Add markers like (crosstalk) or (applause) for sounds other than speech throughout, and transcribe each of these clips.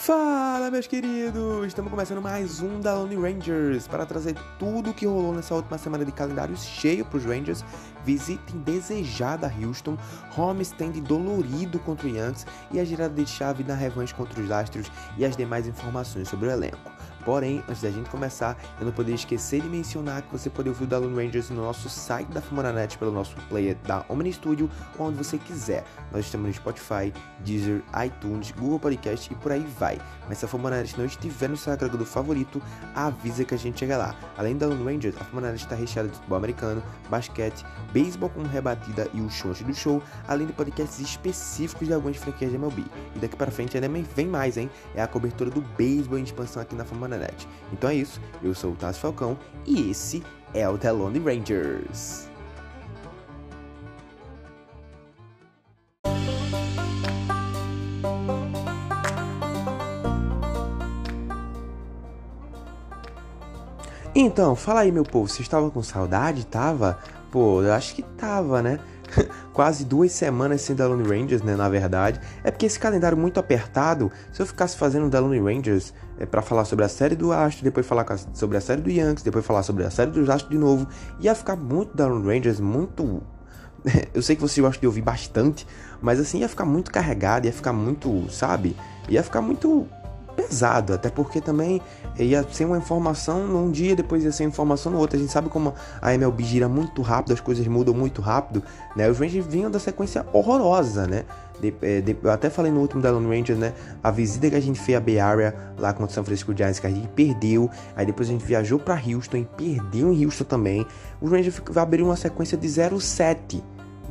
Fala, meus queridos! Estamos começando mais um da Lone Rangers para trazer tudo o que rolou nessa última semana de calendário cheio para os Rangers. Visitem desejada Houston, homestand dolorido contra o Yankees e a girada de chave na revanche contra os Astros e as demais informações sobre o elenco. Porém, antes da gente começar, eu não poderia esquecer de mencionar que você pode ouvir o da Lone Rangers no nosso site da Fumoranet pelo nosso player da Omni Studio, onde você quiser. Nós estamos no Spotify, Deezer, iTunes, Google Podcast e por aí vai. Mas se a Fumoranet não estiver no seu agregador favorito, avisa que a gente chega lá. Além da Lone Rangers, a Fumoranet está recheada de futebol americano, basquete, beisebol com rebatida e o show do show, além de podcasts específicos de algumas franquias de MLB. E daqui para frente ainda vem mais, hein? É a cobertura do beisebol em expansão aqui na Fumoranet. Então é isso, eu sou o Tassi Falcão e esse é o The Lone Rangers. Então, fala aí, meu povo, você estava com saudade? Tava? Pô, eu acho que tava, né? (laughs) quase duas semanas sem The Lone Rangers, né, na verdade. É porque esse calendário muito apertado, se eu ficasse fazendo The Lone Rangers é, para falar sobre a série do Astro, depois falar sobre a série do Yankees, depois falar sobre a série dos Astros de novo, ia ficar muito Lone Rangers, muito... (laughs) eu sei que você gosta de ouvir bastante, mas assim, ia ficar muito carregado, ia ficar muito, sabe? Ia ficar muito pesado, até porque também ia ser uma informação num dia, depois ia ser informação no outro. A gente sabe como a MLB gira muito rápido, as coisas mudam muito rápido, né? Os Rangers vinham da sequência horrorosa, né? De, é, de, eu até falei no último da Lone Rangers, né? A visita que a gente fez a Bay Area lá contra o San Francisco Giants, que a gente perdeu. Aí depois a gente viajou para Houston e perdeu em Houston também. Os Rangers abriram uma sequência de 0-7,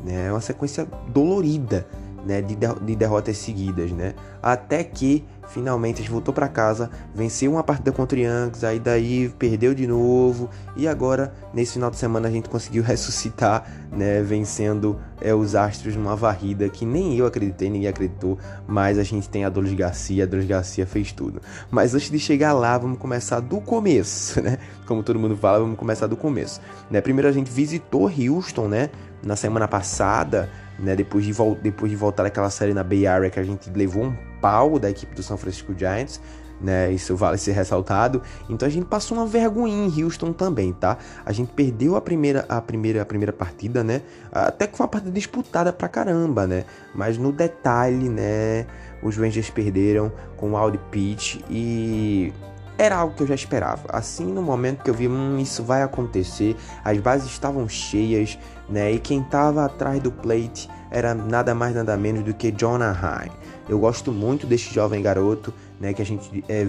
né? Uma sequência dolorida, né? De, de derrotas seguidas, né? Até que Finalmente a gente voltou para casa, venceu uma partida contra o Yankees, aí daí perdeu de novo e agora nesse final de semana a gente conseguiu (laughs) ressuscitar, né, vencendo é, os Astros numa varrida que nem eu acreditei, ninguém acreditou, mas a gente tem a Dolis Garcia, a Dolis Garcia fez tudo. Mas antes de chegar lá, vamos começar do começo, (laughs) né? Como todo mundo fala, vamos começar do começo. Né? Primeiro a gente visitou Houston, né, na semana passada, né, depois de, depois de voltar daquela série na Bay Area que a gente levou um pau da equipe do San Francisco Giants, né? Isso vale ser ressaltado. Então a gente passou uma vergonha em Houston também, tá? A gente perdeu a primeira, a primeira, a primeira partida, né? Até que foi uma partida disputada pra caramba, né? Mas no detalhe, né? Os Rangers perderam com o Audi Pitch e era algo que eu já esperava. Assim, no momento que eu vi, hum, isso vai acontecer, as bases estavam cheias, né? E quem estava atrás do plate era nada mais nada menos do que Jonah High. Eu gosto muito deste jovem garoto, né, que a gente é,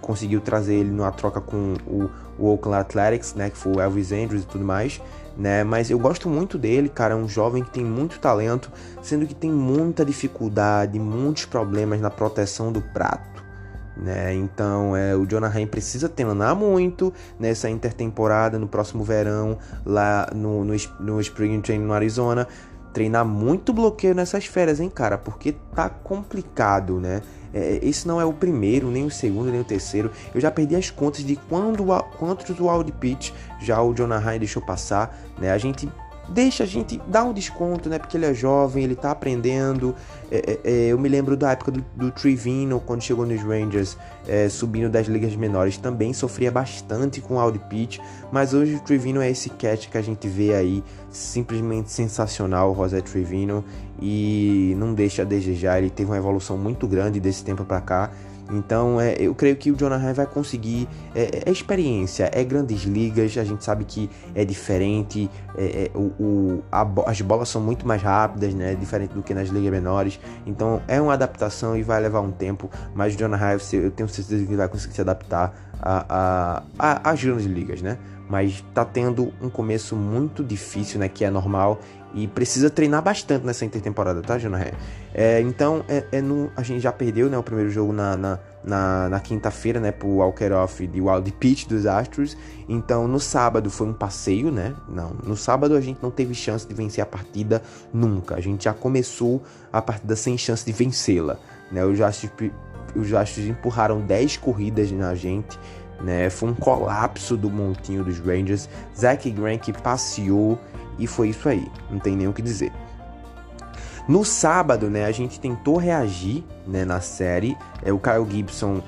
conseguiu trazer ele numa troca com o, o Oakland Athletics, né, que foi o Elvis Andrews e tudo mais, né, mas eu gosto muito dele, cara, é um jovem que tem muito talento, sendo que tem muita dificuldade, muitos problemas na proteção do prato. Né? Então, é, o Jonah Haim precisa treinar muito nessa intertemporada, no próximo verão, lá no, no, no Spring Training no Arizona, treinar muito bloqueio nessas férias, hein, cara? Porque tá complicado, né? É, esse não é o primeiro, nem o segundo, nem o terceiro. Eu já perdi as contas de quando, quantos wild pitch já o Jonah Ryan deixou passar, né? A gente deixa a gente dar um desconto, né? Porque ele é jovem, ele tá aprendendo. É, é, é, eu me lembro da época do, do Trivino, quando chegou nos Rangers, é, subindo das ligas menores, também sofria bastante com o Pitch, mas hoje o Trivino é esse catch que a gente vê aí, simplesmente sensacional, o José Trivino, e não deixa a desejar, ele teve uma evolução muito grande desse tempo para cá. Então, é, eu creio que o Jonah vai conseguir. É, é, experiência, é grandes ligas, a gente sabe que é diferente, é, é o, o as bolas são muito mais rápidas, né? Diferente do que nas ligas menores. Então, é uma adaptação e vai levar um tempo, mas o Jonah eu tenho certeza que vai conseguir se adaptar às grandes ligas, né? Mas tá tendo um começo muito difícil, né? Que é normal e precisa treinar bastante nessa intertemporada, tá, Jonah é, Então, é, é no, a gente já perdeu né, o primeiro jogo na, na, na, na quinta-feira, né, pro Walker Off de Wild Pitch dos Astros. Então, no sábado foi um passeio, né? Não, no sábado a gente não teve chance de vencer a partida nunca. A gente já começou a partida sem chance de vencê-la, né? Os Astros, os Astros empurraram 10 corridas na gente, né? Foi um colapso do montinho dos Rangers. Zach Greinke passeou e foi isso aí, não tem nem o que dizer. No sábado, né, a gente tentou reagir né, na série. É, o Kyle Gibson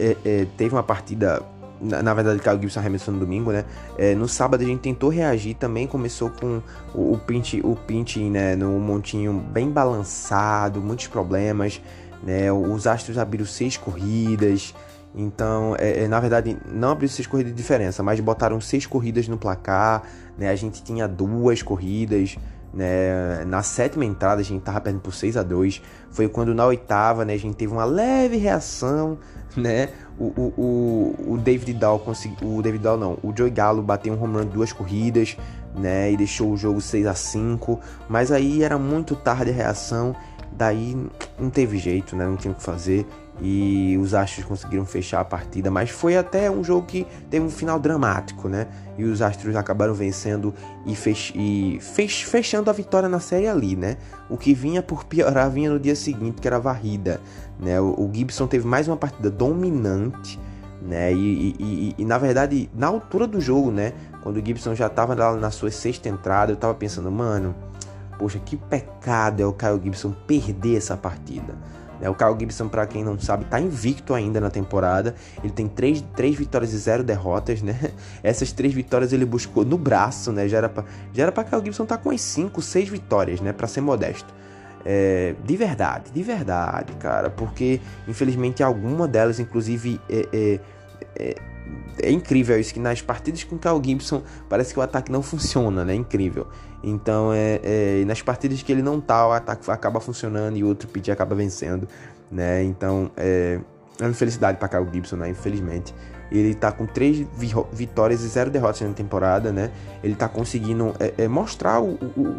é, é, teve uma partida. Na, na verdade, o Kyle Gibson arremessou no domingo, né? É, no sábado a gente tentou reagir também. Começou com o, o Pinch, o Pinch né, no montinho bem balançado, muitos problemas. Né? Os Astros abriram seis corridas. Então, é, é, na verdade, não abriu seis corridas de diferença, mas botaram seis corridas no placar. Né? A gente tinha duas corridas. Né? Na sétima entrada a gente tava perdendo por 6 a 2 Foi quando na oitava né, a gente teve uma leve reação. Né? O, o, o, o David Dahl conseguiu. O David Dahl não, o Joey Gallo bateu um home run duas corridas. Né, e deixou o jogo 6 a 5 mas aí era muito tarde a reação, daí não teve jeito, né, não tinha o que fazer e os Astros conseguiram fechar a partida, mas foi até um jogo que teve um final dramático, né? E os Astros acabaram vencendo e, fech e fech fechando a vitória na série ali, né? O que vinha por piorar vinha no dia seguinte, que era a varrida, né? O, o Gibson teve mais uma partida dominante, né? E, e, e, na verdade, na altura do jogo, né? Quando o Gibson já estava na sua sexta entrada, eu tava pensando, mano, poxa, que pecado é o Kyle Gibson perder essa partida. É, o Kyle Gibson, para quem não sabe, tá invicto ainda na temporada. Ele tem três, três vitórias e zero derrotas, né? (laughs) Essas três vitórias ele buscou no braço, né? Já era pra, já era pra Kyle Gibson estar tá com as cinco, seis vitórias, né? Pra ser modesto. É, de verdade, de verdade, cara. Porque, infelizmente, alguma delas, inclusive, é, é, é é incrível isso, que nas partidas com o Kyle Gibson parece que o ataque não funciona, né? É incrível. Então, é, é, nas partidas que ele não tá, o ataque acaba funcionando e o outro pitch acaba vencendo, né? Então, é, é uma infelicidade para Kyle Gibson, né? Infelizmente. Ele tá com três vitórias e zero derrotas na temporada, né? Ele tá conseguindo é, é, mostrar o, o,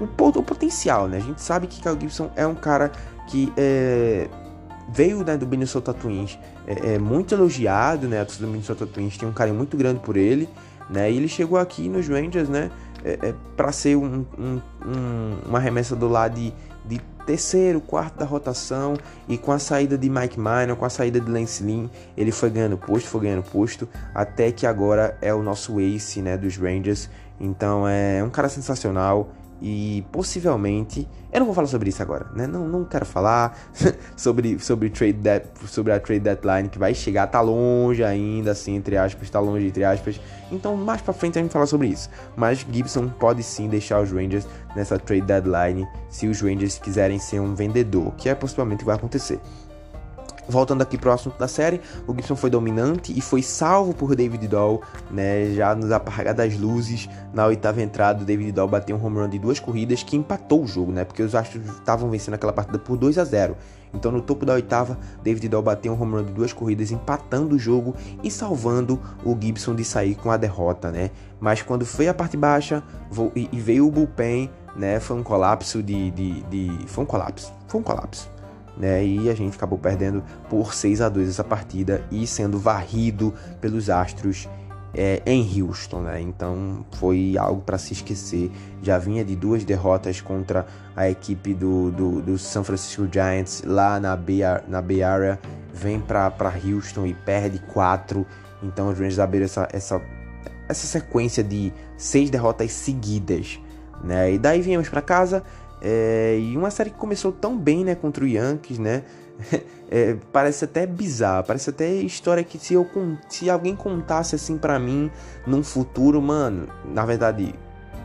o, o, potencial, né? A gente sabe que Kyle Gibson é um cara que é, veio né, do Minnesota Twins é, é, muito elogiado, né? A torcida do Minnesota Twins tem um carinho muito grande por ele, né? E ele chegou aqui nos Rangers, né? É, é para ser um, um, um, uma remessa do lado de, de, terceiro, quarto da rotação e com a saída de Mike Minor, com a saída de Lance Lynn, ele foi ganhando posto, foi ganhando posto, até que agora é o nosso ace, né, dos Rangers. Então é um cara sensacional e possivelmente, eu não vou falar sobre isso agora, né? Não, não quero falar (laughs) sobre, sobre, trade de, sobre a trade deadline que vai chegar, tá longe ainda, assim, entre aspas, tá longe, entre aspas. Então, mais pra frente a gente fala sobre isso. Mas Gibson pode sim deixar os Rangers nessa trade deadline se os Rangers quiserem ser um vendedor, que é possivelmente que vai acontecer. Voltando aqui para o assunto da série, o Gibson foi dominante e foi salvo por David Dahl, né? Já nos apagar das luzes, na oitava entrada, o David Dahl bateu um home run de duas corridas que empatou o jogo, né? Porque os Astros estavam vencendo aquela partida por 2 a 0. Então, no topo da oitava, David Dahl bateu um home run de duas corridas, empatando o jogo e salvando o Gibson de sair com a derrota, né? Mas quando foi a parte baixa e veio o bullpen, né? Foi um colapso de, de, de... Foi um colapso. Foi um colapso né? E a gente acabou perdendo por 6 a 2 essa partida e sendo varrido pelos Astros é, em Houston, né? Então foi algo para se esquecer. Já vinha de duas derrotas contra a equipe do, do, do San Francisco Giants lá na Bay, na Bay Area, vem para Houston e perde quatro. Então os Rangers abriram essa, essa, essa sequência de seis derrotas seguidas, né? E daí viemos para casa é, e uma série que começou tão bem, né, contra o Yankees, né? (laughs) É, parece até bizarro, parece até história que se eu se alguém contasse assim para mim num futuro, mano, na verdade,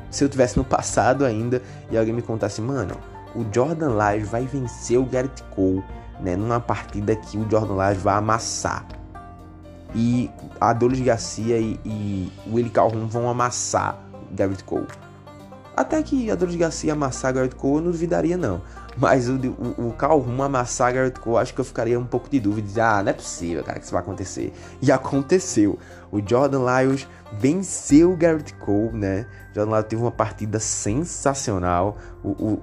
se eu tivesse no (laughs) passado ainda e alguém me contasse, mano, o Jordan Lage vai vencer o Garrett Cole, né, numa partida que o Jordan Lage vai amassar. E a Dolis Garcia e, e o Willie Calhoun vão amassar o Garrett Cole. Até que a Doris Garcia amassar Garrett Cole, eu não duvidaria não. Mas o, o, o Calhoun amassar Garrett Cole, acho que eu ficaria um pouco de dúvida. De, ah, não é possível, cara, que isso vai acontecer. E aconteceu. O Jordan Lyles venceu o Garrett Cole, né? Jordan Lyles teve uma partida sensacional. O, o,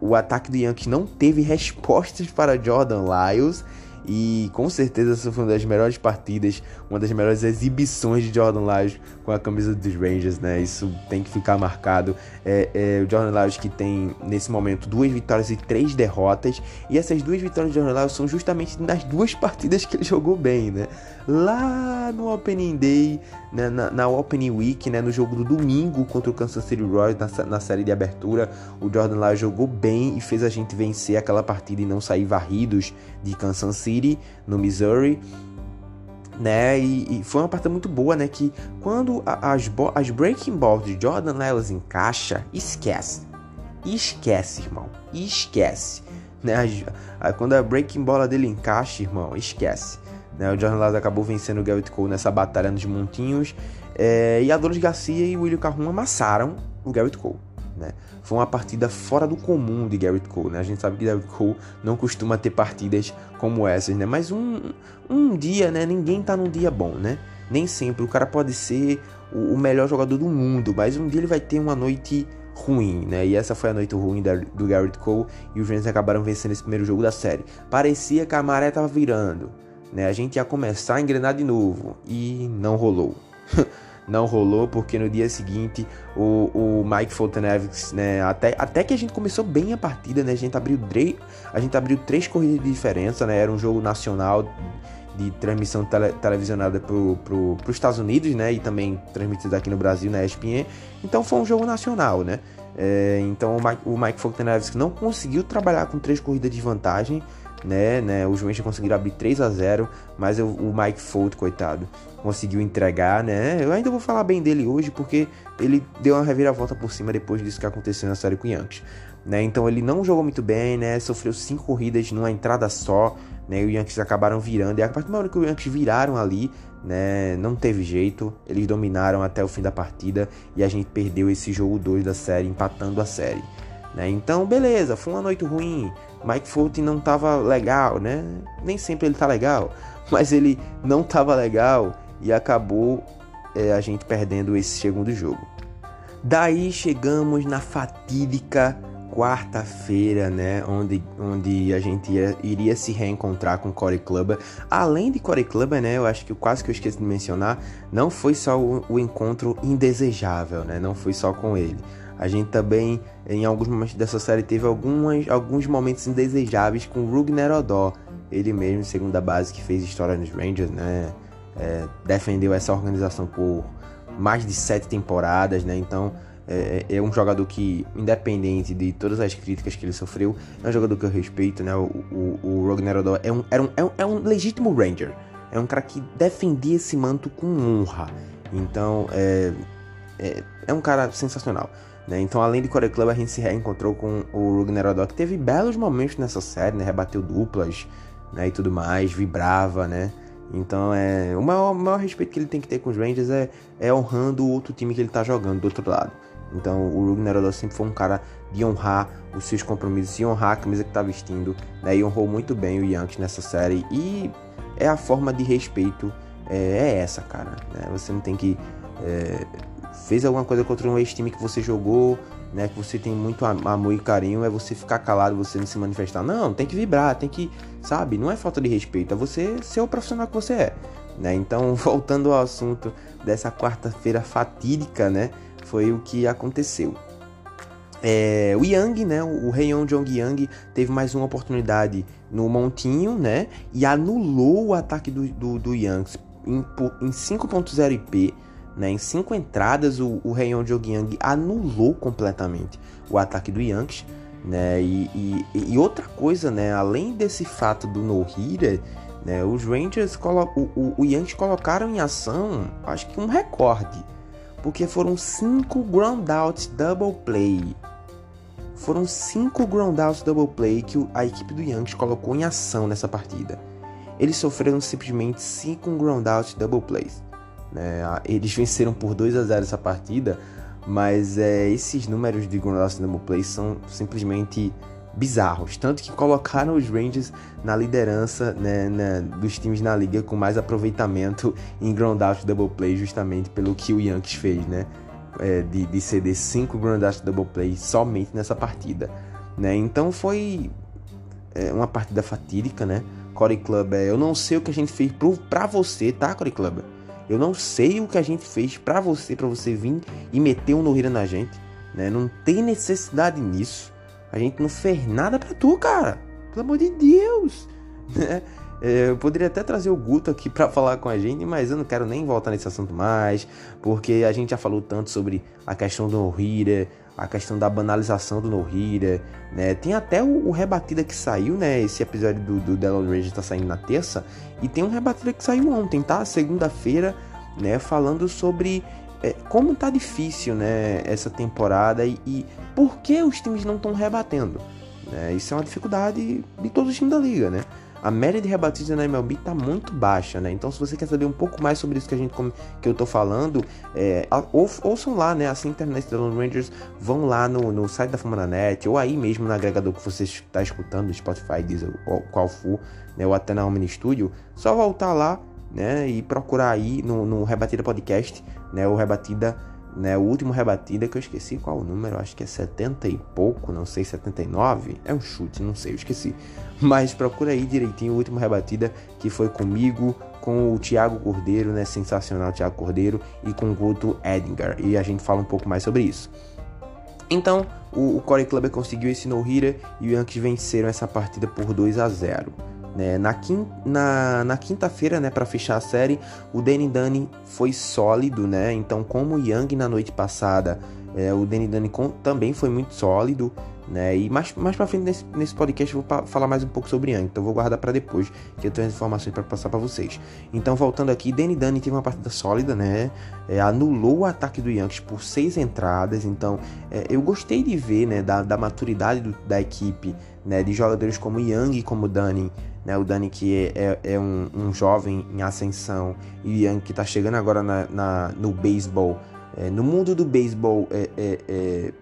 o, o ataque do Yankees não teve respostas para Jordan Lyles. E com certeza essa foi uma das melhores partidas, uma das melhores exibições de Jordan Lodge com a camisa dos Rangers, né? Isso tem que ficar marcado. É, é, o Jordan Lodge que tem nesse momento duas vitórias e três derrotas. E essas duas vitórias de Jordan Lodge são justamente nas duas partidas que ele jogou bem, né? Lá no Opening Day, né? na, na Opening Week, né? No jogo do domingo contra o Kansas City Royals na, na série de abertura, o Jordan Lodge jogou bem e fez a gente vencer aquela partida e não sair varridos de Kansas City no Missouri né? E, e, foi uma partida muito boa, né? Que quando as, as breaking balls de Jordan Lyles encaixa, esquece. Esquece, irmão. Esquece. Né? A, quando a breaking bola dele encaixa, irmão, esquece. Né? O Jordan Lyles acabou vencendo o Garrett Cole nessa batalha nos montinhos. É, e a Dolores Garcia e o William Carrum amassaram o Garrett Cole. Né? Foi uma partida fora do comum de Garrett Cole, né? A gente sabe que Garrett Cole não costuma ter partidas como essas, né? Mas um, um dia, né? Ninguém tá num dia bom, né? Nem sempre. O cara pode ser o, o melhor jogador do mundo, mas um dia ele vai ter uma noite ruim, né? E essa foi a noite ruim da, do Garrett Cole e os Rams acabaram vencendo esse primeiro jogo da série. Parecia que a maré tava virando, né? A gente ia começar a engrenar de novo e não rolou. (laughs) não rolou porque no dia seguinte o, o Mike Fultonevich, né, até, até que a gente começou bem a partida, né, a gente abriu, a gente abriu três corridas de diferença, né, era um jogo nacional de transmissão tele, televisionada para pro, os Estados Unidos, né, e também transmitido aqui no Brasil na ESPN, então foi um jogo nacional, né, é, então o Mike, o Mike não conseguiu trabalhar com três corridas de vantagem, né, né, os Rangers conseguiram abrir 3 a 0 mas o, o Mike Folt, coitado, conseguiu entregar, né? Eu ainda vou falar bem dele hoje porque ele deu uma reviravolta por cima depois disso que aconteceu na série com Yankees, né? Então ele não jogou muito bem, né? Sofreu cinco corridas numa entrada só, né? E o Yankees acabaram virando. E a partir do momento que o Yankees viraram ali, né? Não teve jeito. Eles dominaram até o fim da partida e a gente perdeu esse jogo 2 da série, empatando a série. Né? Então, beleza, foi uma noite ruim. Mike Fulton não tava legal, né? Nem sempre ele tá legal, (laughs) mas ele não tava legal e acabou é, a gente perdendo esse segundo jogo. Daí chegamos na fatídica quarta-feira, né, onde, onde a gente ia, iria se reencontrar com Corey Clubber. Além de Corey Clubber, né, eu acho que quase que eu esqueci de mencionar, não foi só o, o encontro indesejável, né, não foi só com ele. A gente também, em alguns momentos dessa série, teve algumas, alguns momentos indesejáveis com Rugner Odor, ele mesmo, segunda base, que fez história nos Rangers, né? É, defendeu essa organização por mais de sete temporadas, né? Então é, é, um jogador que, independente de todas as críticas que ele sofreu, é um jogador que eu respeito, né? O, o, o é um, um, é, um, é um legítimo Ranger. É um cara que defendia esse manto com honra. Então, é, é, é um cara sensacional. Né? Então, além de Core Club, a gente se reencontrou com o Rugner que teve belos momentos nessa série, né? Rebateu duplas né? e tudo mais, vibrava, né? Então, é, o maior, maior respeito que ele tem que ter com os Rangers é, é honrando o outro time que ele tá jogando do outro lado. Então, o Rugner sempre foi um cara de honrar os seus compromissos e honrar a camisa que tá vestindo, né? E honrou muito bem o Yankees nessa série. E é a forma de respeito, é, é essa, cara. Né? Você não tem que. É, fez alguma coisa contra um ex-time que você jogou, né, que você tem muito amor e carinho, é você ficar calado, você não se manifestar. Não, tem que vibrar, tem que, sabe? Não é falta de respeito, é você ser o profissional que você é. Né? Então, (laughs) voltando ao assunto dessa quarta-feira fatídica, né, foi o que aconteceu. É, o Yang, né, o Heion Jong Yang teve mais uma oportunidade no montinho, né, e anulou o ataque do, do, do Yankees em, em 5.0 IP né? Em cinco entradas, o, o Heion Jogyang anulou completamente o ataque do Yankees. Né? E, e, e, outra coisa, né? além desse fato do no-hitter, né? os Rangers, o, o, o Yankees colocaram em ação, acho que um recorde, porque foram cinco groundouts double play. Foram cinco groundouts double play que a equipe do Yankees colocou em ação nessa partida. Eles sofreram simplesmente cinco groundouts double plays. Né? Eles venceram por 2 a 0 essa partida, mas é, esses números de groundouts double play são simplesmente bizarros. Tanto que colocaram os Rangers na liderança né, dos times na liga com mais aproveitamento em groundouts double play, justamente pelo que o Yankees fez, né? É, de, de ceder 5 groundouts double play somente nessa partida. Né? Então foi é, uma partida fatídica, né? Corey Clubber. Eu não sei o que a gente fez pro, pra você, tá, Corey Clubber? Eu não sei o que a gente fez pra você, pra você vir e meter um no na gente. Né? Não tem necessidade nisso. A gente não fez nada pra tu, cara. Pelo amor de Deus. (laughs) Né? É, eu poderia até trazer o Guto aqui para falar com a gente, mas eu não quero nem voltar nesse assunto mais, porque a gente já falou tanto sobre a questão do no-hitter, a questão da banalização do no-hitter, né? Tem até o, o, Rebatida que saiu, né? Esse episódio do, do Delon Rage tá saindo na terça, e tem um Rebatida que saiu ontem, tá? Segunda-feira, né? Falando sobre é, como tá difícil, né? Essa temporada e, e por que os times não estão rebatendo. Né? Isso é uma dificuldade de todos os times da liga, né? A média de rebatidas na MLB está muito baixa, né? Então, se você quer saber um pouco mais sobre isso que a gente que eu tô falando, é, ou, ouçam lá, né? Assim, internet da Lone Rangers, vão lá no, no site da Fama Net, ou aí mesmo no agregador que você está escutando, Spotify, Deezer, ou qual for, né? Ou até na Omni Studio, só voltar lá, né? E procurar aí no, no Rebatida Podcast, né? O Rebatida né? O último rebatida que eu esqueci qual o número, acho que é 70 e pouco, não sei, 79. É um chute, não sei, eu esqueci. (laughs) Mas procura aí direitinho o último rebatida que foi comigo, com o Thiago Cordeiro, né? Sensacional Thiago Cordeiro e com o Guto Edinger. E a gente fala um pouco mais sobre isso. Então, o, o Corey Clubber conseguiu esse no-hitter e o Yankees venceram essa partida por 2 a 0. Né? Na, quin na, na quinta-feira, né, para fechar a série, o Danny Dunning foi sólido, né? Então, como o Young na noite passada, é, o Danny Dunning também foi muito sólido, né? E mais, mais frente nesse, nesse podcast eu vou falar mais um pouco sobre Young, então vou guardar para depois, que eu tenho as informações para passar para vocês. Então, voltando aqui, Danny Dunning teve uma partida sólida, né? É, anulou o ataque do Yankees por seis entradas, então é, eu gostei de ver, né, da, da maturidade do, da equipe, né, de jogadores como Young e como Dunning, né? O Dani que é, é, um, um, jovem em ascensão e o que está chegando agora na, na no beisebol. É, no mundo do beisebol, é, é, é,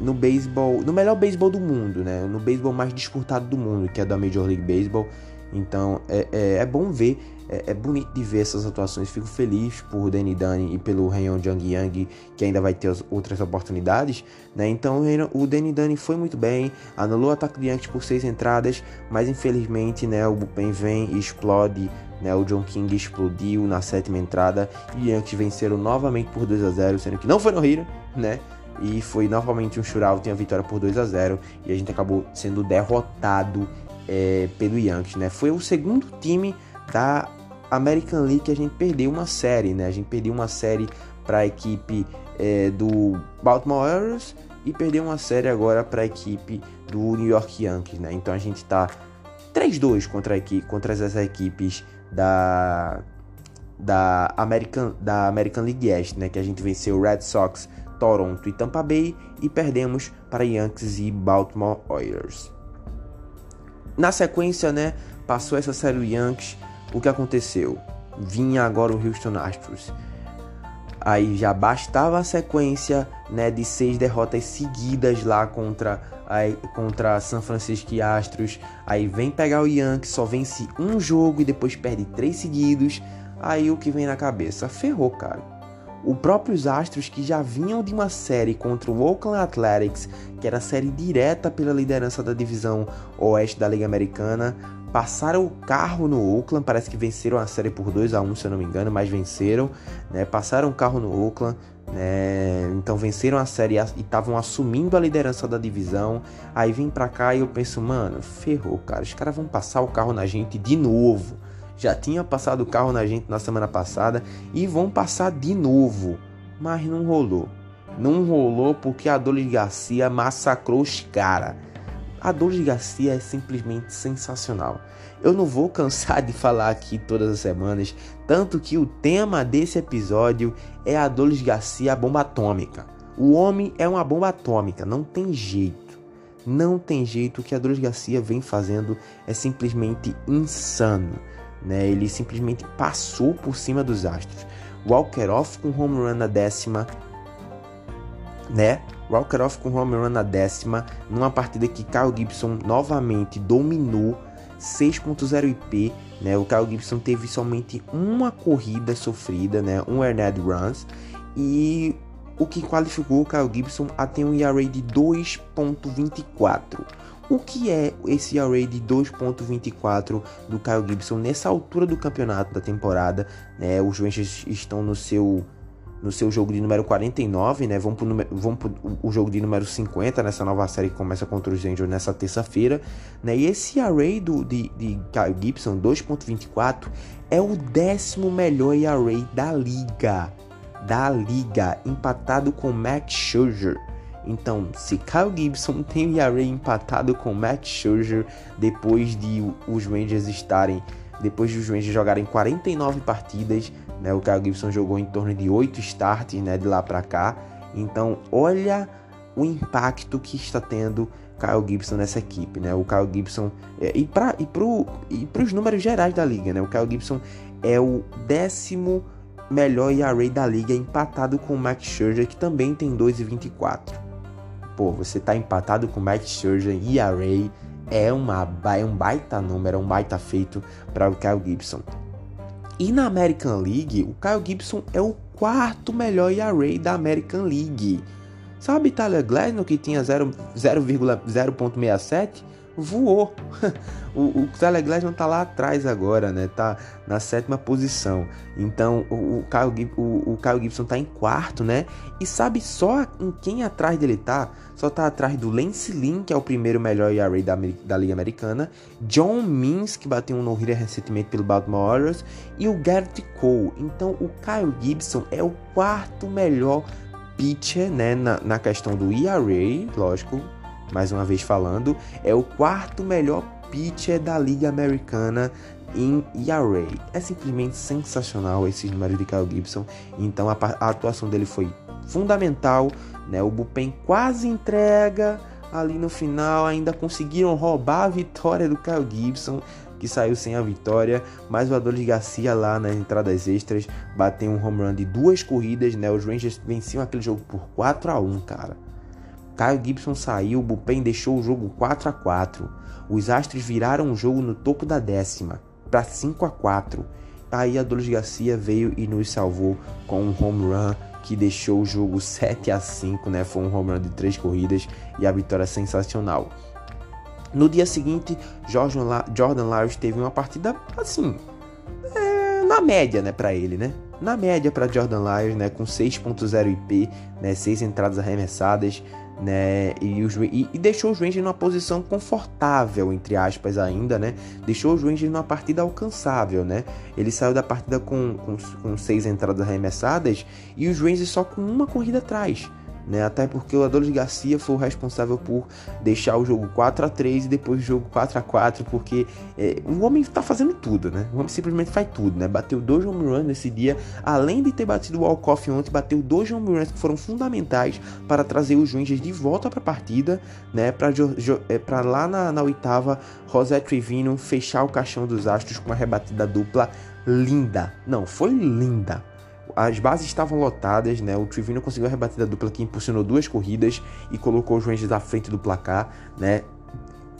no beisebol, no melhor beisebol do mundo, né? No beisebol mais disputado do mundo, que é da Major League Baseball. Então é, é, é bom ver é, é, bonito de ver essas atuações. Fico feliz por Danny Dunning e pelo Ryan Jung Yang, que ainda vai ter outras oportunidades. Né? Então o Danny Dunning foi muito bem, anulou o ataque de Yankees por seis entradas, mas infelizmente né, o Bullpen vem e explode. Né? O John King explodiu na sétima entrada e Yankees venceram novamente por 2 a 0 sendo que não foi no Hira, né? E foi novamente um shootout, a vitória por 2 a 0 e a gente acabou sendo derrotado é, pelo Yankees, né? Foi o segundo time da American League a gente perdeu uma série, né? A gente perdeu uma série para a equipe é, do Baltimore Orioles e perdeu uma série agora para a equipe do New York Yankees, né? Então a gente está 3-2 contra, equipe, contra essas equipes da da American da American League East, né? Que a gente venceu Red Sox, Toronto e Tampa Bay e perdemos para Yankees e Baltimore Orioles. Na sequência, né? Passou essa série o Yankees o que aconteceu? Vinha agora o Houston Astros. Aí já bastava a sequência né, de seis derrotas seguidas lá contra, aí, contra San Francisco e Astros. Aí vem pegar o Yankees, só vence um jogo e depois perde três seguidos. Aí o que vem na cabeça? Ferrou, cara. Os próprios Astros que já vinham de uma série contra o Oakland Athletics, que era a série direta pela liderança da divisão oeste da Liga Americana, passaram o carro no Oakland, parece que venceram a série por 2 a 1 se eu não me engano, mas venceram, né? Passaram o carro no Oakland, né? Então venceram a série e estavam assumindo a liderança da divisão. Aí vim pra cá e eu penso, mano, ferrou, cara. Os caras vão passar o carro na gente de novo. Já tinha passado o carro na gente na semana passada e vão passar de novo. Mas não rolou. Não rolou porque a Dolly Garcia massacrou os caras. A Douglas Garcia é simplesmente sensacional. Eu não vou (laughs) cansar de falar aqui todas as semanas, tanto que o tema desse episódio é a Douglas Garcia a bomba atômica. O homem é uma bomba atômica, não tem jeito. Não tem jeito o que a Douglas Garcia vem fazendo é simplesmente insano. Né? Ele simplesmente passou por cima dos astros. Walker off com home run na décima, né? Walker off com home run na décima, numa partida que Kyle Gibson novamente dominou 6.0 IP, né? O Kyle Gibson teve somente uma corrida sofrida, né? Um earned runs e o que qualificou o Kyle Gibson a ter um ERA de 2.24. o que é esse array de 2.24 do Kyle Gibson nessa altura do campeonato da temporada? Né? Os Rangers estão no seu no seu jogo de número 49, né? Vão pro, vão pro o jogo de número 50 nessa nova série que começa contra os Rangers nessa terça-feira, né? E esse array do, de, de Kyle Gibson 2.24 é o décimo melhor array da liga, da liga, empatado com Max Scherzer. Então, se Kyle Gibson tem o ERA empatado com Matt Scherzer depois de os Rangers estarem depois de os Rangers jogarem 49 partidas, né? O Kyle Gibson jogou em torno de 8 starts, né, de lá para cá. Então, olha o impacto que está tendo Kyle Gibson nessa equipe, né? O Kyle Gibson é, e para e pro e os números gerais da liga, né? O Kyle Gibson é o décimo melhor ERA da liga, empatado com o Max Scherzer, que também tem 2,24 pô, você tá empatado com o Max Scherzer e a Ray, é, uma, é um baita número, é um baita feito para o Kyle Gibson. E na American League, o Kyle Gibson é o quarto melhor ERA da American League. Sabe Tyler Glasnow que tinha 0,0.67? Voou. (laughs) o, o Teleglass não tá lá atrás agora, né? Tá na sétima posição. Então o, o, Kyle, o, o Kyle Gibson tá em quarto, né? E sabe só em quem atrás dele tá? Só tá atrás do Lance Lynn, que é o primeiro melhor ERA da, da Liga Americana, John Means, que bateu um no-hitter recentemente pelo Baltimore Orioles, e o Garrett Cole. Então o Kyle Gibson é o quarto melhor pitcher, né? Na, na questão do ERA, lógico, mais uma vez falando, é o quarto melhor pitcher da Liga Americana em ERA. É simplesmente sensacional esses números de Kyle Gibson. Então a, a atuação dele foi fundamental, né? O bullpen quase entrega ali no final, ainda conseguiram roubar a vitória do Kyle Gibson, que saiu sem a vitória, mas o Adolis Garcia lá nas entradas extras bateu um home run de duas corridas, né? Os Rangers venciam aquele jogo por 4 a 1, cara. Kyle Gibson saiu, o Bullpen deixou o jogo 4 a 4. Os Astros viraram o jogo no topo da décima, para 5 a 4. Aí a Douglas Garcia veio e nos salvou com um home run que deixou o jogo 7 a 5, né? Foi um home run de três corridas e a vitória sensacional. No dia seguinte, Jordan Lars teve uma partida assim, é, na média, né, para ele, né? Na média para Jordan Lyles, né, com 6.0 IP, né, 6 entradas arremessadas, né? E, e, e, deixou os Rangers numa posição confortável, entre aspas, ainda, né? Deixou os Rangers numa partida alcançável, né? Ele saiu da partida com, com, com seis entradas arremessadas e os Rangers só com uma corrida atrás né? Até porque o Adolis Garcia foi o responsável por deixar o jogo 4 a 3 e depois o jogo 4 a 4 porque é, o homem tá fazendo tudo, né? O homem simplesmente faz tudo, né? Bateu dois home runs nesse dia, além de ter batido o walk-off ontem, bateu dois home runs que foram fundamentais para trazer os Rangers de volta para a partida, né? Para é, lá na, na oitava, José Trevino fechar o caixão dos Astros com uma rebatida dupla linda. Não, foi linda as bases estavam lotadas, né? O Trevino conseguiu a rebatida dupla que impulsionou duas corridas e colocou os Rangers à frente do placar, né?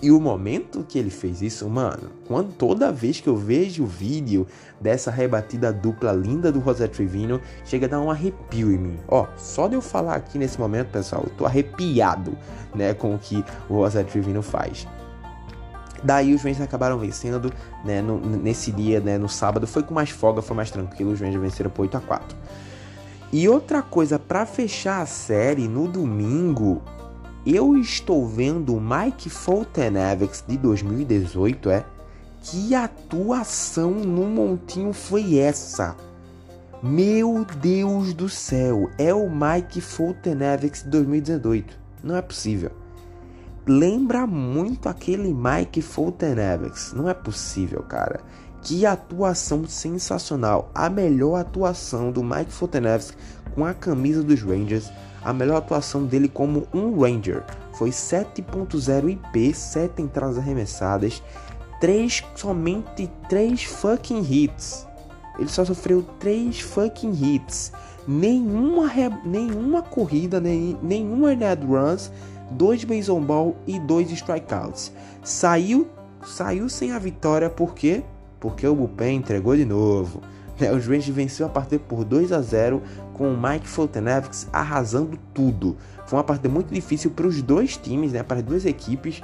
E o momento que ele fez isso, mano, quando toda vez que eu vejo o vídeo dessa rebatida dupla linda do José Trevino, chega a dar um arrepio em mim. Ó, só de eu falar aqui nesse momento, pessoal, eu tô arrepiado, né, com o que o José Trevino faz. Daí os Rangers acabaram vencendo, né, no, nesse dia, né, no sábado, foi com mais folga, foi mais tranquilo, os Rangers venceram por 8 a 4. E outra coisa, para fechar a série, no domingo, eu estou vendo o Mike Fulton-Avex de 2018, é? Que atuação no Montinho foi essa? Meu Deus do céu, é o Mike Fulton-Avex de 2018. Não é possível lembra muito aquele Mike Fulton-Avex. Não é possível, cara. Que atuação sensacional. A melhor atuação do Mike Fulton-Avex com a camisa dos Rangers. A melhor atuação dele como um Ranger. Foi 7.0 IP, 7 entradas arremessadas, 3, somente 3 fucking hits. Ele só sofreu 3 fucking hits. Nenhuma, nenhuma corrida, nem, nenhuma net runs dois baseball e dois strikeouts. Saiu, saiu sem a vitória por quê? Porque o Bullpen entregou de novo. É, os Rangers venceu a partida por 2 a 0 com o Mike Fultonevich arrasando tudo. Foi uma partida muito difícil para os dois times, né, para as duas equipes.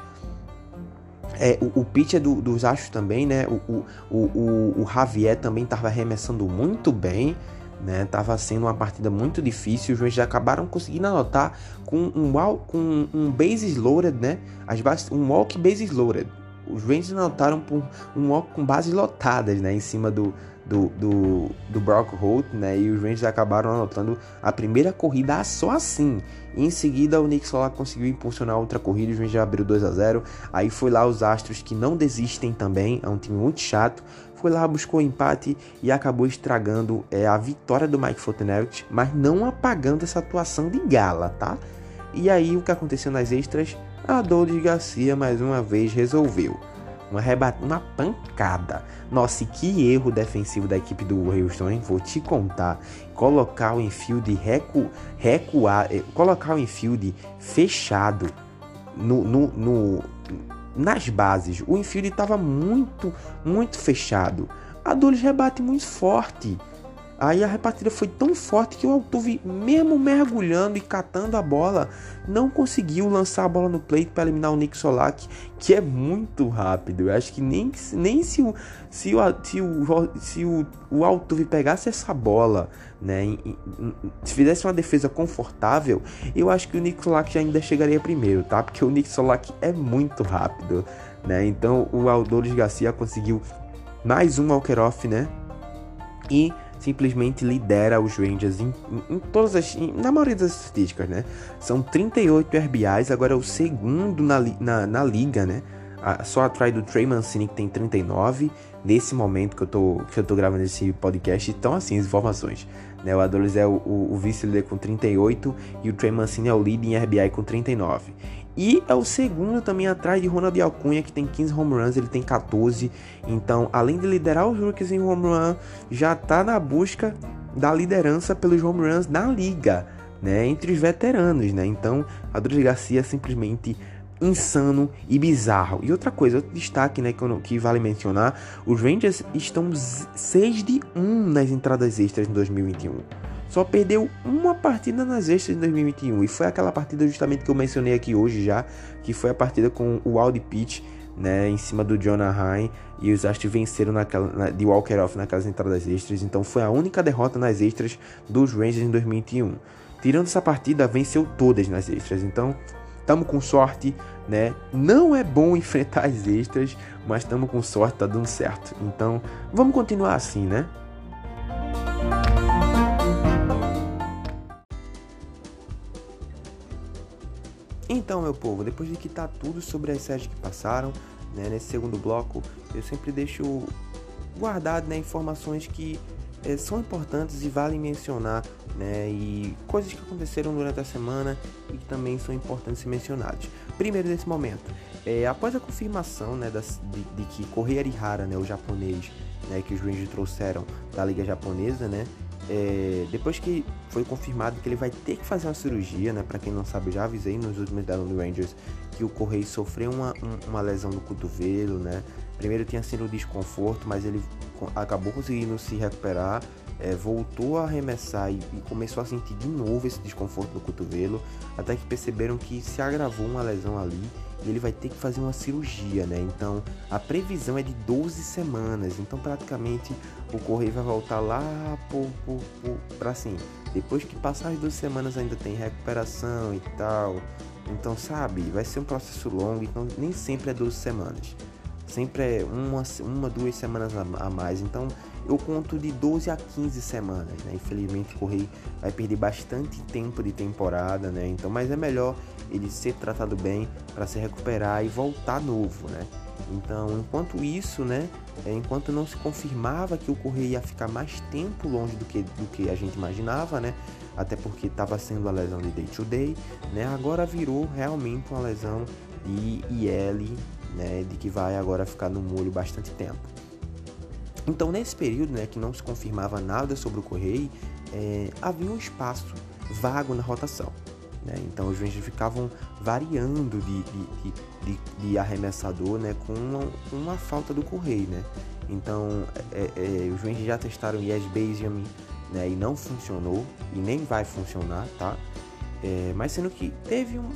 É, o, o pitcher do, dos Astros também, né? O, o, o, o Javier também estava arremessando muito bem, né? Tava sendo uma partida muito difícil. Os Rangers acabaram conseguindo anotar com um, com um bases loaded, né? As bases, um walk bases loaded. Os Rangers anotaram por um walk com bases lotadas, né? Em cima do, do, do, do Brock Holt, né? E os Rangers acabaram anotando a primeira corrida só assim. E em seguida, o Nick Solar conseguiu impulsionar outra corrida, os Rangers abriu 2 a 0 Aí foi lá os Astros que não desistem também, é um time muito chato. Foi lá, buscou o empate e acabou estragando é, a vitória do Mike Fontenot, mas não apagando essa atuação de gala, tá? E aí, o que aconteceu nas extras? A Dodge Garcia mais uma vez resolveu uma, uma pancada. Nossa, que erro defensivo da equipe do Houston, hein? Vou te contar. Colocar o infield recu, recuar, eh, colocar o infield fechado no, no, nas bases. O infield estava muito, muito fechado. A Dulles rebate muito forte. Aí a repartida foi tão forte que o Altuve, mesmo mergulhando e catando a bola, não conseguiu lançar a bola no plate para eliminar o Nick Solak, que é muito rápido. Eu acho que nem, nem se, o, se, o, se, o, se o, o Altuve pegasse essa bola, né, se fizesse uma defesa confortável, eu acho que o Nick Solak ainda chegaria primeiro, tá? Porque o Nick Solak é muito rápido, né? Então o Aldores Garcia conseguiu mais um walker off, né? E simplesmente lidera os Rangers em, em, em todas as. Em, na maioria das estatísticas, né? São 38 RBIs, agora é o segundo na, na, na liga, né? só atrás do Trey Mancini que tem 39 nesse momento que eu tô, que eu tô gravando esse podcast. Então, assim, as informações. Né? O Adolis é o, o, o vice-líder com 38 e o Trey Mancini é o líder em RBI com 39. E é o segundo também atrás de Ronald Alcunha, que tem 15 home runs, ele tem 14. Então, além de liderar os rookies em home run, já está na busca da liderança pelos home runs na liga, né? Entre os veteranos, né? Então, Adriano Garcia é simplesmente insano e bizarro. E outra coisa, outro destaque, né, que, que vale mencionar, os Rangers estão 6 de 1 nas entradas extras em 2021 só perdeu uma partida nas extras em 2021 e foi aquela partida justamente que eu mencionei aqui hoje já, que foi a partida com o Aldi Pitch, né, em cima do Jonah Hine e os Astros venceram naquela, na, de Walker Off naquelas entradas extras, então foi a única derrota nas extras dos Rangers em 2021. Tirando essa partida, venceu todas nas extras, então tamo com sorte, né? Não é bom (laughs) enfrentar as extras, mas tamo com sorte, tá dando certo. Então, vamos continuar assim, né? Meu povo, depois de quitar tudo sobre as séries que passaram, né, nesse segundo bloco, eu sempre deixo guardado né, informações que é, são importantes e valem mencionar, né, e coisas que aconteceram durante a semana e que também são importantes ser mencionadas. Primeiro, nesse momento, é, após a confirmação né, das, de, de, que Kohei Arihara, né, o japonês, né, que os Rangers trouxeram da liga japonesa, né, é, depois que foi confirmado que ele vai ter que fazer uma cirurgia, né? Para quem não sabe, eu já avisei nos últimos Down Rangers que o Correio sofreu uma, uma lesão no cotovelo, né? Primeiro tinha sido o desconforto, mas ele acabou conseguindo se recuperar, é, voltou a arremessar e, e, começou a sentir de novo esse desconforto no cotovelo, até que perceberam que se agravou uma lesão ali e ele vai ter que fazer uma cirurgia, né? Então a previsão é de 12 semanas. Então praticamente o Correio vai voltar lá para assim. Depois que passar as duas semanas ainda tem recuperação e tal. Então sabe, vai ser um processo longo, então nem sempre é 12 semanas. Sempre é uma, uma duas semanas a mais. Então eu conto de 12 a 15 semanas, né? Infelizmente o Correio vai perder bastante tempo de temporada, né? Então, mas é melhor ele ser tratado bem para se recuperar e voltar novo, né? Então, enquanto isso, né, é, enquanto não se confirmava que o Correia ia ficar mais tempo longe do que, do que a gente imaginava, né, até porque estava sendo a lesão de day to day, né, agora virou realmente uma lesão de IL, né, de que vai agora ficar no molho bastante tempo. Então, nesse período, né, que não se confirmava nada sobre o Correia, é, havia um espaço vago na rotação. Né? Então os Rangers ficavam variando de, de, de, de arremessador né? com, uma, uma falta do Correio. Né? Então é, é, os Rangers já testaram Yes Benjamin né? e não funcionou e nem vai funcionar, tá? É, mas sendo que teve um,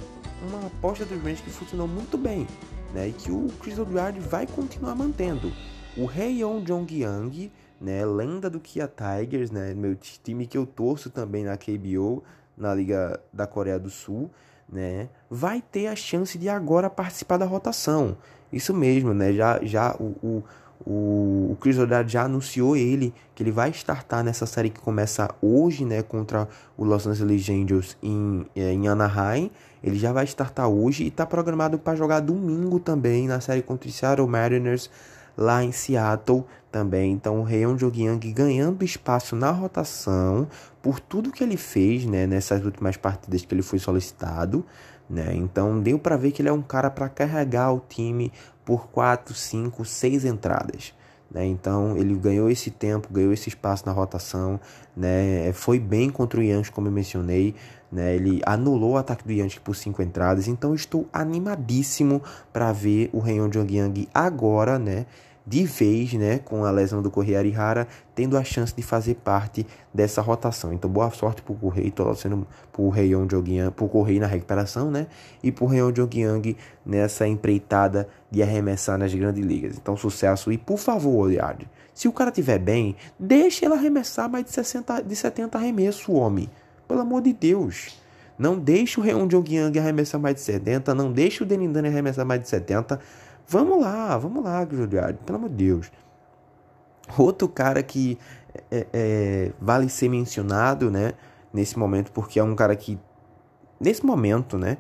uma aposta dos Rangers que funcionou muito bem, né, e que o Chris O'Dwyer vai continuar mantendo. O Heion Jong-yang, né, lenda do Kia Tigers, né, meu time que eu torço também na KBO, na Liga da Coreia do Sul, né, vai ter a chance de agora participar da rotação. Isso mesmo, né, já, já o, o o, o Chris O'Donnell já anunciou ele que ele vai startar nessa série que começa hoje, né, contra o Los Angeles Angels em, é, em Anaheim. Ele já vai startar hoje e está programado para jogar domingo também na série contra o Seattle Mariners lá em Seattle também. Então o Reion Jogyang ganhando espaço na rotação por tudo que ele fez, né, nessas últimas partidas que ele foi solicitado. Né? Então deu para ver que ele é um cara para carregar o time por 4, 5, 6 entradas. Né? Então ele ganhou esse tempo, ganhou esse espaço na rotação, né? foi bem contra o Yankees, como eu mencionei. Né? Ele anulou o ataque do Yankees por 5 entradas. Então estou animadíssimo para ver o Reion Jong agora, né? De vez, né, com a lesão do Correia Arihara, tendo a chance de fazer parte dessa rotação. Então, boa sorte pro Correia, torcendo pro Reion Jogyang, pro Correia na recuperação, né, e pro Reion Jogyang nessa empreitada de arremessar nas grandes ligas. Então, sucesso e por favor, Oliard, se o cara tiver bem, deixe ele arremessar mais de 60 de 70 arremessos, homem. Pelo amor de Deus. Não deixe o Reion Jogyang arremessar mais de 70, não deixe o Denindani arremessar mais de 70 Vamos lá, vamos lá, Giuliani, pelo amor de Deus. Outro cara que é, é, vale ser mencionado, né, nesse momento, porque é um cara que, nesse momento, né,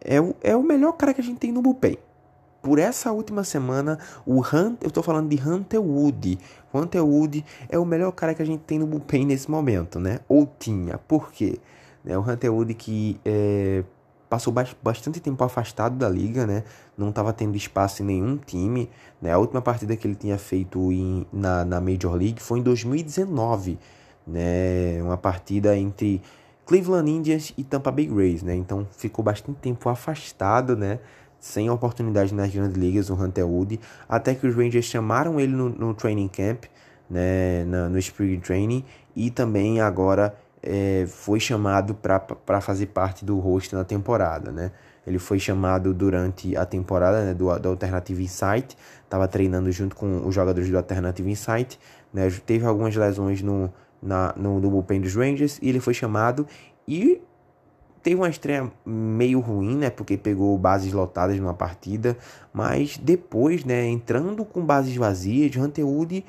é o, é o melhor cara que a gente tem no bullpen. Por essa última semana, o Hunter, eu tô falando de Hunter Wood. O Hunter Wood é o melhor cara que a gente tem no bullpen nesse momento, né? Ou tinha. Por quê? É o Hunter Wood que é, passou bastante tempo afastado da liga, né? Não estava tendo espaço em nenhum time. Né? A última partida que ele tinha feito em, na, na Major League foi em 2019, né? Uma partida entre Cleveland Indians e Tampa Bay Rays, né? Então ficou bastante tempo afastado, né? Sem oportunidade nas grandes ligas, o Hunter Wood, até que os Rangers chamaram ele no, no training camp, né? Na, no Spring Training e também agora é, foi chamado para fazer parte do host na temporada, né? Ele foi chamado durante a temporada né, do, do Alternative Insight, estava treinando junto com os jogadores do Alternative Insight, né? Teve algumas lesões no, na, no, no bullpen dos Rangers e ele foi chamado e teve uma estreia meio ruim, né? Porque pegou bases lotadas numa partida, mas depois, né? Entrando com bases vazias, Hunter Wood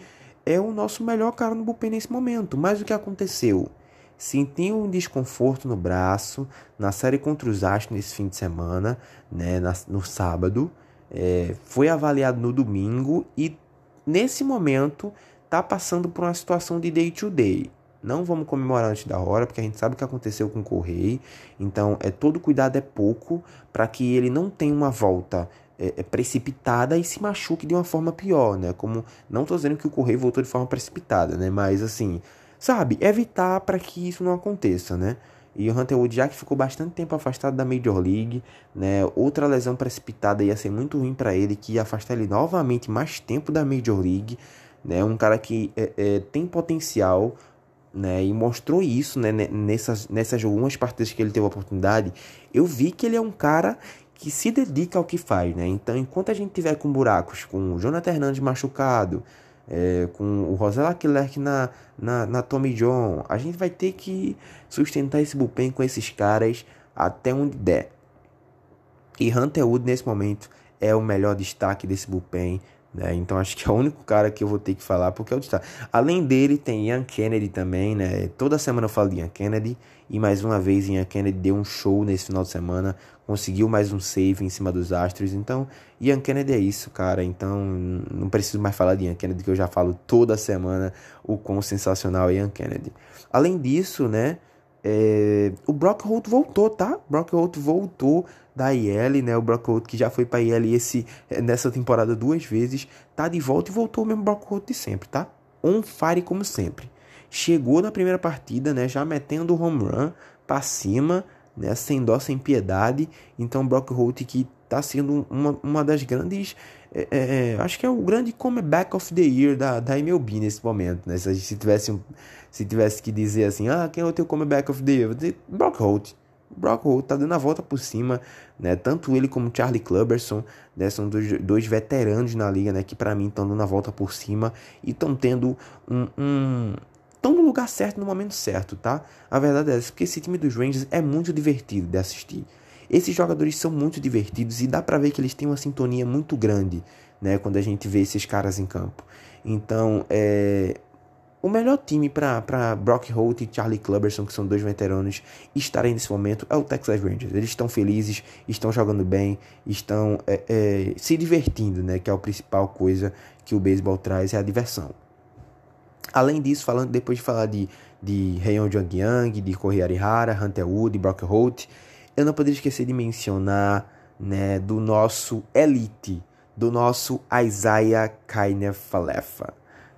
é o nosso melhor cara no bullpen nesse momento. Mas o que aconteceu? Senti um desconforto no braço na série contra os Astros nesse fim de semana, né, na, no sábado. É, foi avaliado no domingo e nesse momento tá passando por uma situação de day to day. Não vamos comemorar antes da hora, porque a gente sabe o que aconteceu com o Correio. Então, é todo cuidado é pouco para que ele não tenha uma volta é, é, precipitada e se machuque de uma forma pior, né? Como não tô dizendo que o Correio voltou de forma precipitada, né? Mas assim, sabe, evitar para que isso não aconteça, né? E o Hunter Wood, já que ficou bastante tempo afastado da Major League, né? Outra lesão precipitada ia ser muito ruim para ele, que ia afastar ele novamente mais tempo da Major League, né? Um cara que é, é, tem potencial, né? E mostrou isso, né? Nessas, nessas algumas partidas que ele teve a oportunidade, eu vi que ele é um cara que se dedica ao que faz, né? Então, enquanto a gente tiver com buracos, com o Jonathan Hernandes machucado, é, com o Rosella Klerk na, na, na Tommy John. A gente vai ter que sustentar esse bullpen com esses caras até onde der. E Hunter Wood, nesse momento, é o melhor destaque desse bullpen. Né? Então acho que é o único cara que eu vou ter que falar porque é o destaque. Além dele, tem Ian Kennedy também, né? Toda semana eu falo de Ian Kennedy. E mais uma vez, Ian Kennedy deu um show nesse final de semana. Conseguiu mais um save em cima dos Astros. Então, Ian Kennedy é isso, cara. Então, não preciso mais falar de Ian Kennedy, que eu já falo toda semana o quão sensacional é Ian Kennedy. Além disso, né? É... o Brock Holt voltou, tá? Brock Holt voltou da IL, né? O Brock Holt que já foi para IL esse nessa temporada duas vezes, tá de volta e voltou o mesmo Brock Holt de sempre, tá? On fire como sempre. Chegou na primeira partida, né, já metendo o home run para cima, né, sem dó, sem piedade. Então Brock Holt que tá sendo uma, uma das grandes é, é, é, acho que é o grande comeback of the year da, da MLB nesse momento, né? Se, se tivesse um, se tivesse que dizer assim, ah, quem é o teu comeback of the year? Eu vou dizer Brock Holt Brock Holt tá dando a volta por cima, né? Tanto ele como Charlie Clubberson, né? São dois, dois veteranos na liga, né? Que para mim estão dando a volta por cima e estão tendo um estão no lugar certo no momento certo, tá? A verdade é essa, porque esse time dos Rangers é muito divertido de assistir. Esses jogadores são muito divertidos e dá para ver que eles têm uma sintonia muito grande, né, quando a gente vê esses caras em campo. Então, é o melhor time para Brock Holt e Charlie Clubberson, que são dois veteranos, estarem nesse momento é o Texas Rangers. Eles estão felizes, estão jogando bem, estão é, é, se divertindo, né? Que é a principal coisa que o beisebol traz, é a diversão. Além disso, falando depois de falar de, de Heion Jung-yang, de Kohei Arihara, Hunter Wood, Brock Holt, eu não poderia esquecer de mencionar né, do nosso elite, do nosso Isaiah Kainer Falefa.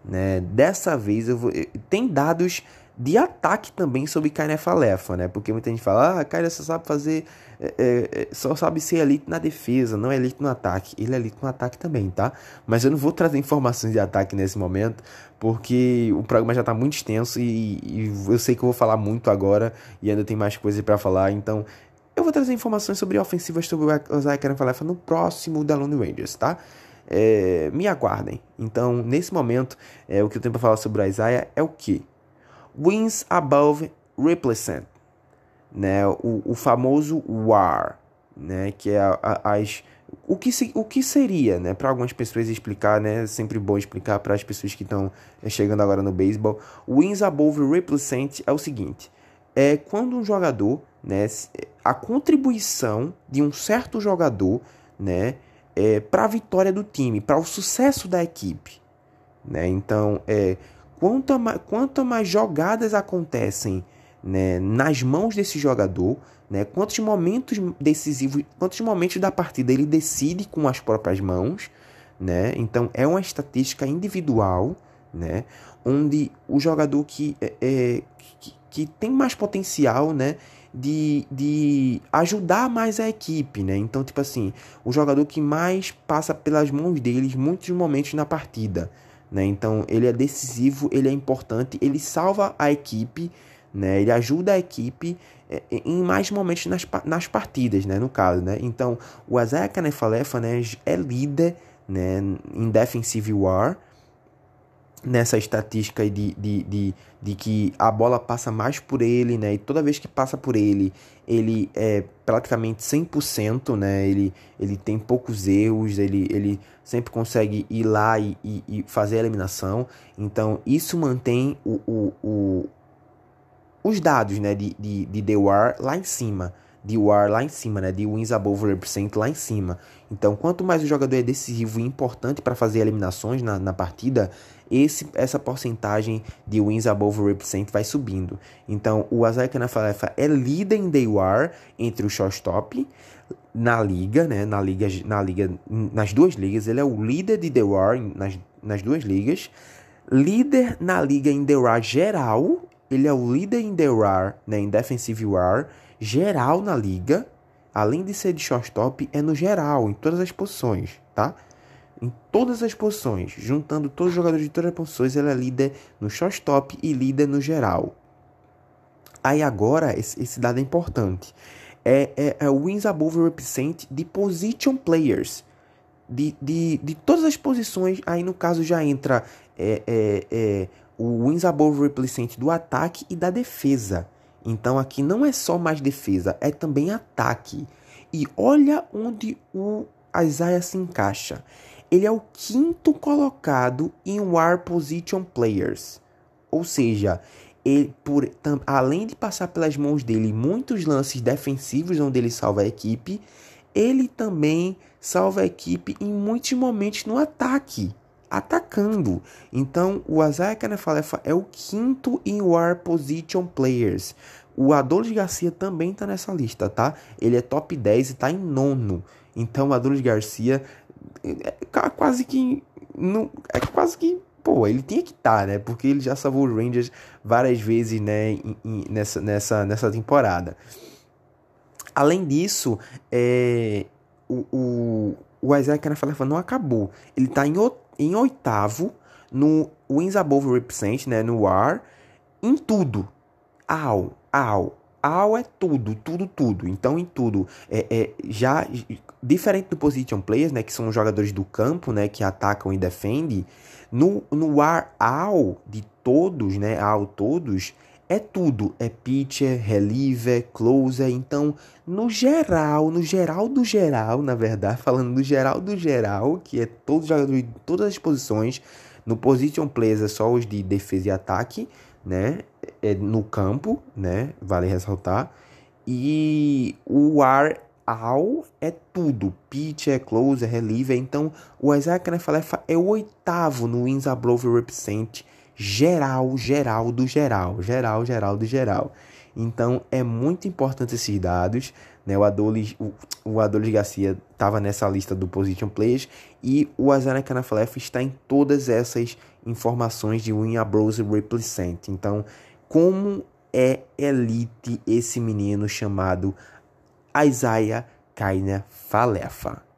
Né? Dessa vez eu vou... tem dados de ataque também sobre Kainer Falefa, né? Porque muita gente fala, ah, Kainer só sabe fazer, é, é, é, só sabe ser elite na defesa, não é elite no ataque. Ele é elite no ataque também, tá? Mas eu não vou trazer informações de ataque nesse momento, porque o programa já está muito extenso e, e, eu sei que eu vou falar muito agora e ainda tem mais coisas para falar, então eu vou trazer informações sobre ofensivas sobre o Isaiah Karen Falefa no próximo da Lone Rangers, tá? É, me aguardem. Então, nesse momento, é, o que eu tenho para falar sobre o Isaiah é o que? Wins above replacement, né? O, o famoso WAR, né? Que é a, a, as o que, se, o que seria, né, para algumas pessoas explicar, né, é sempre bom explicar para as pessoas que estão é, chegando agora no beisebol. Wins above replacement é o seguinte: é quando um jogador, né, a contribuição de um certo jogador, né, é, para a vitória do time, para o sucesso da equipe, né? Então, é, quanto quanto mais jogadas acontecem, né, nas mãos desse jogador, né, quantos momentos decisivos, quantos momentos da partida ele decide com as próprias mãos, né? Então, é uma estatística individual, né, onde o jogador que é, é que, que tem mais potencial, né? De, de ajudar mais a equipe, né? Então, tipo assim, o jogador que mais passa pelas mãos deles muitos momentos na partida, né? Então, ele é decisivo, ele é importante, ele salva a equipe, né? Ele ajuda a equipe é, em mais momentos nas, nas partidas, né? No caso, né? Então, o Isaiah Canefalefa, né? É líder, né? Em defensive war, nessa estatística de, de, de, de, que a bola passa mais por ele, né? E toda vez que passa por ele, ele é praticamente 100%, né? Ele, ele tem poucos erros, ele, ele sempre consegue ir lá e, e, e fazer a eliminação. Então, isso mantém o, o os dados, né? De, de, de The War lá em cima de WAR lá em cima, né? De wins above represent lá em cima. Então, quanto mais o jogador é decisivo e importante para fazer eliminações na, na partida, esse, essa porcentagem de wins above represent vai subindo. Então, o Isaiah Canafalefa é líder em day war entre o shortstop na liga, né? Na liga, na liga, nas duas ligas, ele é o líder de day war nas, nas duas ligas. Líder na liga em day war geral, ele é o líder em day war, né? Em defensive war geral na liga, além de ser de shortstop, é no geral, em todas as posições, tá? Em todas as posições, juntando todos os jogadores de todas as posições, ele é líder no shortstop e líder no geral. Aí agora, esse, esse dado é importante. É, é, é wins above represent de position players. De, de, de todas as posições, aí no caso já entra é, é, é, o wins above represent do ataque e da defesa. Então aqui não é só mais defesa, é também ataque. E olha onde o Isaiah se encaixa. Ele é o quinto colocado em War Position Players. Ou seja, ele, por, tam, além de passar pelas mãos dele muitos lances defensivos onde ele salva a equipe, ele também salva a equipe em muitos momentos no ataque, atacando. Então, o Isaiah Canefalefa é o quinto em War Position Players. O Adolis Garcia também está nessa lista, tá? Ele é top 10 e está em nono. Então, o Adolis Garcia é quase que... Não, é quase que pô, ele tinha que estar, tá, né? Porque ele já salvou os Rangers várias vezes, né? Em, em, nessa, nessa, nessa temporada. Além disso, é, o, o, o Canafafa não acabou. Ele está em, em oitavo no Wins Above Represent, né? No WAR, em tudo. Au, au, all é tudo, tudo, tudo. Então, em tudo, é, é, já diferente do position players, né, que são os jogadores do campo, né, que atacam e defendem, no, no ar all de todos, né, all todos, é tudo, é pitcher, reliever, closer, então, no geral, no geral do geral, na verdade, (laughs) falando no geral do geral, que é todos os jogadores de todas as posições, no position players é só os de defesa e ataque, né? É no campo, né? Vale ressaltar. E o ar all é tudo. Pitch é close, é reliever. Então, o Isaiah Knefalefa é o oitavo no Wins Above Represent geral, geral do geral. Geral, geral do geral. Então, é muito importante esses dados. Né? O, Adolis, o, o Garcia estava nessa lista do Position Players e o Azana Kanafalef está em todas essas informações de Win Brose Represent. Então, como é elite esse menino chamado Isaiah Kainer Falefa?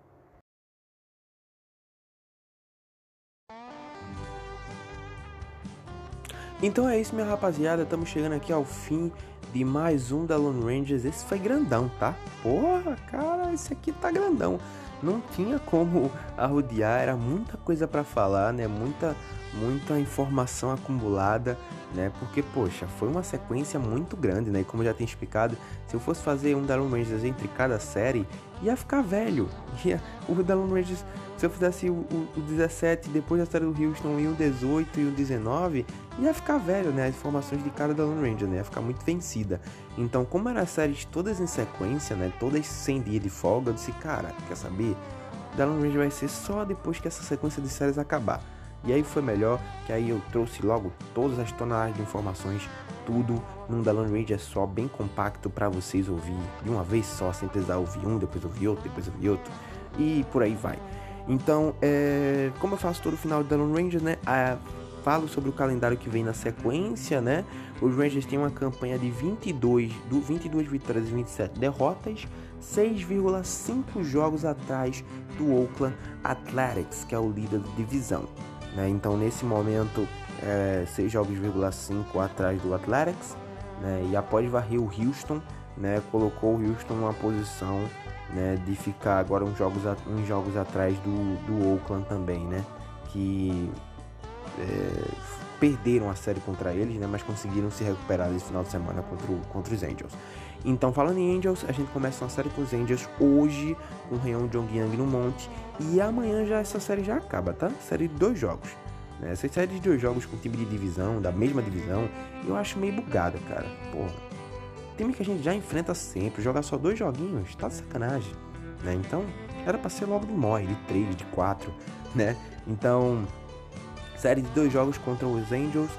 Então é isso, minha rapaziada. Estamos chegando aqui ao fim de mais um da Lone Rangers. Esse foi grandão, tá? Porra, cara, esse aqui tá grandão. Não tinha como (laughs) arrodear, era muita coisa para falar, né? Muita, muita informação acumulada, né? Porque, poxa, foi uma sequência muito grande, né? E como eu já tenho explicado, se eu fosse fazer um da Lone Rangers entre cada série, ia ficar velho. (laughs) Ia, o da Lone Rangers se eu fizesse o, o, o 17 depois da série do Houston e o 18 e o 19, ia ficar velho, né? As informações de cada da Lone Ranger, né? Ia ficar muito vencida. Então, como eram séries todas em sequência, né? Todas sem dia de folga, eu disse, cara, quer saber? Da Lone Ranger vai ser só depois que essa sequência de séries acabar. E aí foi melhor que aí eu trouxe logo todas as toneladas de informações, tudo num da Lone Ranger só, bem compacto para vocês ouvir de uma vez só, sem precisar ouvir um, depois ouvir outro, depois ouvir outro. E por aí vai. Então, é, como eu faço todo final de Lone Rangers, né? É, falo sobre o calendário que vem na sequência, né? Os Rangers têm uma campanha de 22, do 22 vitórias e 27 derrotas, 6,5 jogos atrás do Oakland Athletics, que é o líder da divisão. Né? Então, nesse momento, é, 6 jogos,5 atrás do Athletics, né? E após varrer o Houston, né? Colocou o Houston numa posição né, de ficar agora uns jogos, uns jogos atrás do, do Oakland também, né, que é, perderam a série contra eles, né, mas conseguiram se recuperar nesse final de semana contra, o, contra os Angels. Então, falando em Angels, a gente começa uma série com os Angels hoje, com o Reon Jong Yang no monte, e amanhã já essa série já acaba, tá? Série de dois jogos. Né? Séries de dois jogos com time de divisão, da mesma divisão, eu acho meio bugada, cara. Porra time que a gente já enfrenta sempre, jogar só dois joguinhos, tá de sacanagem, né? Então, era pra ser logo de morre, de três, de quatro, (laughs) né? Então, série de dois jogos contra os Angels,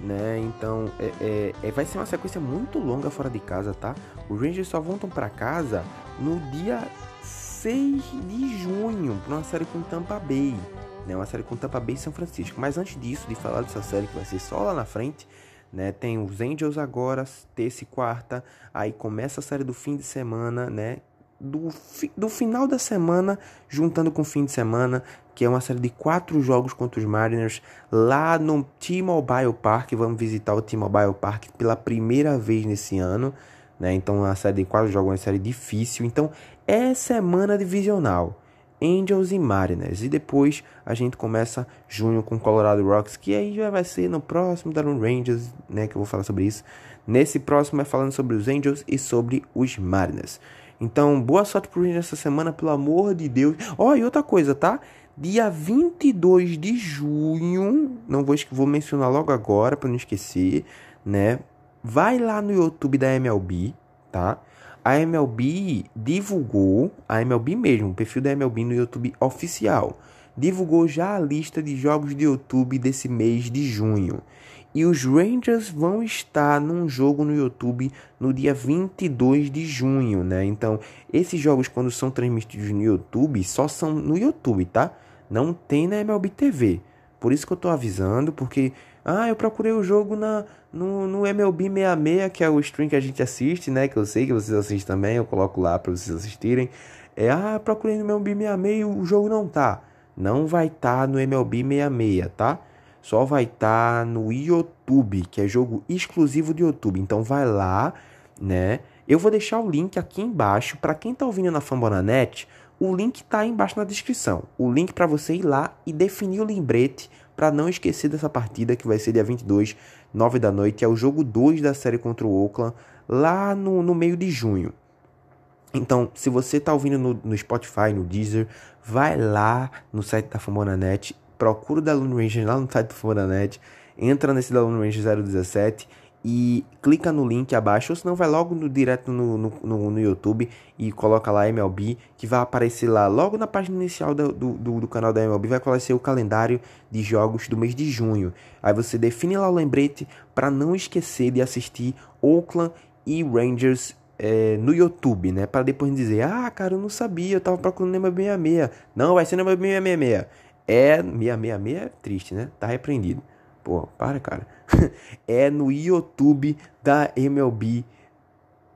né? Então, é, é, é, vai ser uma sequência muito longa fora de casa, tá? Os Rangers só voltam para casa no dia 6 de junho, pra uma série com Tampa Bay, né? Uma série com Tampa Bay e São Francisco. Mas antes disso, de falar dessa série que vai ser só lá na frente, né? Tem os Angels agora, terça e quarta, aí começa a série do fim de semana, né? Do, fi, do final da semana, juntando com o fim de semana, que é uma série de quatro jogos contra os Mariners lá no T-Mobile Park. Vamos visitar o T-Mobile Park pela primeira vez nesse ano, né? Então, uma série de quatro jogos, uma série difícil. Então, é semana divisional. Angels e Mariners. E depois a gente começa junho com Colorado Rocks, que aí já vai ser no próximo da Rangers, né, que eu vou falar sobre isso. Nesse próximo é falando sobre os Angels e sobre os Mariners. Então, boa sorte pro Rangers essa semana, pelo amor de Deus. Ó, oh, e outra coisa, tá? Dia 22 de junho, não vou, vou mencionar logo agora para não esquecer, né? Vai lá no YouTube da MLB, tá? A MLB divulgou, a MLB mesmo, o perfil da MLB no YouTube oficial, divulgou já a lista de jogos de YouTube desse mês de junho. E os Rangers vão estar num jogo no YouTube no dia 22 de junho, né? Então, esses jogos quando são transmitidos no YouTube, só são no YouTube, tá? Não tem na MLB TV. Por isso que eu tô avisando, porque ah, eu procurei o jogo na, no, no MLB 66, que é o stream que a gente assiste, né? Que eu sei que vocês assistem também, eu coloco lá para vocês assistirem. É, ah, procurei no MLB 66 e o jogo não tá. Não vai estar tá no MLB 66, tá? Só vai estar tá no YouTube, que é jogo exclusivo de YouTube. Então vai lá, né? Eu vou deixar o link aqui embaixo para quem tá ouvindo na Fambonanet. O link tá embaixo na descrição. O link para você ir lá e definir o lembrete para não esquecer dessa partida que vai ser dia 22, 9 da noite. É o jogo 2 da série contra o Oakland, lá no, no meio de junho. Então, se você tá ouvindo no, no Spotify, no Deezer, vai lá no site da Fambonanet, procura o da Lone Ranger lá no site da Fambonanet, entra nesse da Lone Ranger 017 e clica no link abaixo, ou senão vai logo no, direto no, no, no, no, YouTube e coloca lá MLB, que vai aparecer lá logo na página inicial do, do, do, canal da MLB, vai aparecer o calendário de jogos do mês de junho. Aí você define lá o lembrete para não esquecer de assistir Oakland e Rangers é, no YouTube, né? Para depois dizer, ah, cara, eu não sabia, eu tava procurando MLB 66. Não, vai ser MLB 666. É, 666 é triste, né? Tá repreendido. Pô, para, cara. (laughs) é no YouTube da MLB.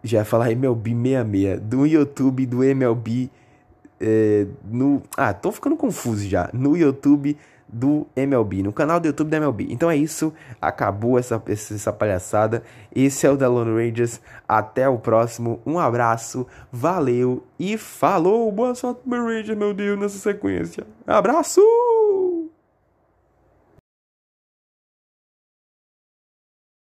Já ia falar MLB 66. Do YouTube do MLB. É, no, ah, tô ficando confuso já. No YouTube do MLB, no canal do YouTube da MLB. Então é isso, acabou essa, essa palhaçada. Esse é o The Lone Rangers. Até o próximo. Um abraço, valeu e falou. Boa sorte, meu Ranger, meu Deus, nessa sequência. Abraço!